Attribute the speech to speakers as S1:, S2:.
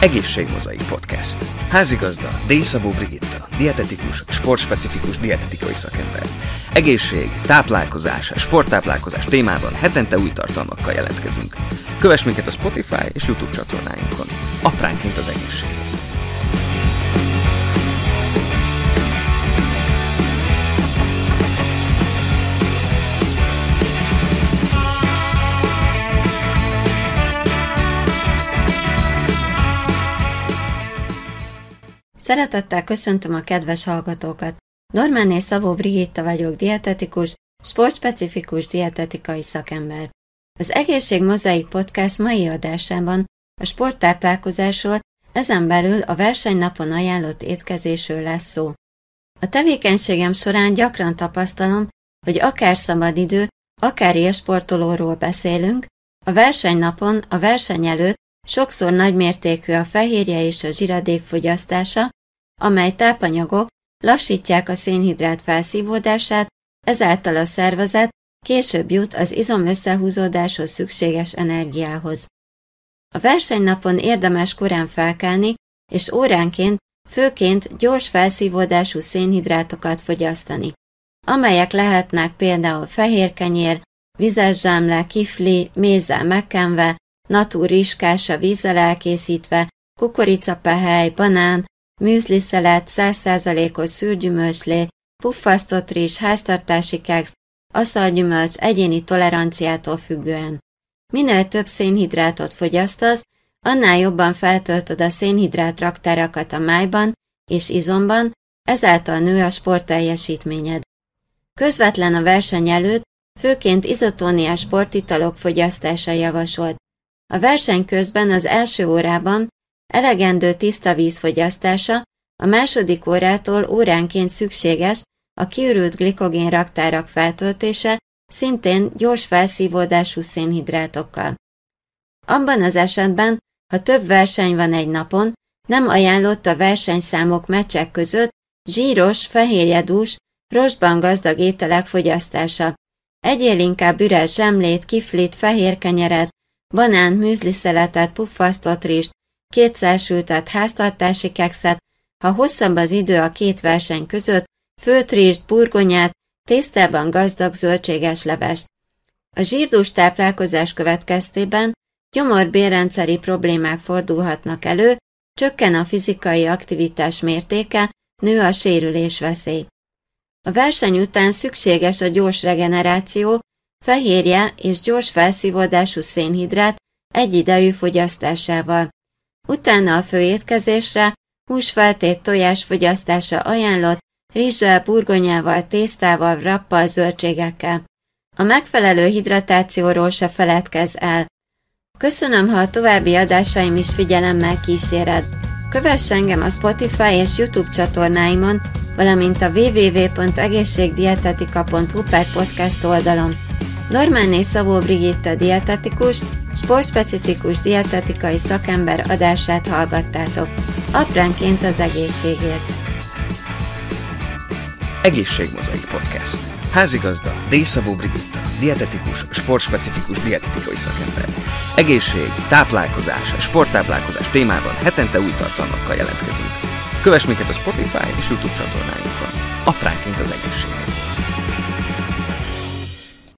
S1: Egészségmozaik Podcast. Házigazda D. Szabó Brigitta, dietetikus, sportspecifikus dietetikai szakember. Egészség, táplálkozás, sporttáplálkozás témában hetente új tartalmakkal jelentkezünk. Kövess minket a Spotify és YouTube csatornáinkon. Apránként az egészségért.
S2: Szeretettel köszöntöm a kedves hallgatókat. Normáné Szabó Brigitta vagyok, dietetikus, sportspecifikus dietetikai szakember. Az Egészség Mozaik Podcast mai adásában a sporttáplálkozásról, ezen belül a versenynapon ajánlott étkezésről lesz szó. A tevékenységem során gyakran tapasztalom, hogy akár szabadidő, akár élsportolóról beszélünk, a versenynapon, a verseny előtt sokszor nagymértékű a fehérje és a zsiradék fogyasztása, amely tápanyagok lassítják a szénhidrát felszívódását, ezáltal a szervezet később jut az izom összehúzódáshoz szükséges energiához. A versenynapon érdemes korán felkelni, és óránként főként gyors felszívódású szénhidrátokat fogyasztani, amelyek lehetnek például fehérkenyér, vizes zsámle, kifli, mézzel megkenve, natúr rizskása vízzel elkészítve, kukoricapehely, banán, műzliszelet, 100%-os szűrgyümölcslé, puffasztott rizs, háztartási keksz, aszalgyümölcs egyéni toleranciától függően. Minél több szénhidrátot fogyasztasz, annál jobban feltöltöd a szénhidrát raktárakat a májban és izomban, ezáltal nő a sportteljesítményed. Közvetlen a verseny előtt főként izotóniás sportitalok fogyasztása javasolt. A verseny közben az első órában Elegendő tiszta víz fogyasztása a második órától óránként szükséges a kiürült glikogén raktárak feltöltése, szintén gyors felszívódású szénhidrátokkal. Abban az esetben, ha több verseny van egy napon, nem ajánlott a versenyszámok meccsek között zsíros, fehérjedús, rostban gazdag ételek fogyasztása. Egyél inkább üres zsemlét, kiflit, fehér kenyeret, banán, műzliszeletet, puffasztott rizst, kétszersültet háztartási kekszet, ha hosszabb az idő a két verseny között, főtrist, burgonyát, tésztában gazdag zöldséges levest. A zsírdús táplálkozás következtében gyomor-bérrendszeri problémák fordulhatnak elő, csökken a fizikai aktivitás mértéke, nő a sérülés veszély. A verseny után szükséges a gyors regeneráció, fehérje és gyors felszívódású szénhidrát egyidejű fogyasztásával. Utána a főétkezésre húsfeltét tojás fogyasztása ajánlott, rizssel, burgonyával, tésztával, rappal, zöldségekkel. A megfelelő hidratációról se feledkezz el. Köszönöm, ha a további adásaim is figyelemmel kíséred. Kövess engem a Spotify és YouTube csatornáimon, valamint a www.egészségdietetika.hu per podcast oldalon. Normáné Szabó Brigitta dietetikus, sportspecifikus dietetikai szakember adását hallgattátok. Apránként az egészségért.
S1: Egészségmozaik Podcast. Házigazda D. Szabó Brigitta, dietetikus, sportspecifikus dietetikai szakember. Egészség, táplálkozás, sporttáplálkozás témában hetente új tartalmakkal jelentkezünk. Kövess minket a Spotify és YouTube csatornáinkon. Apránként az egészségért.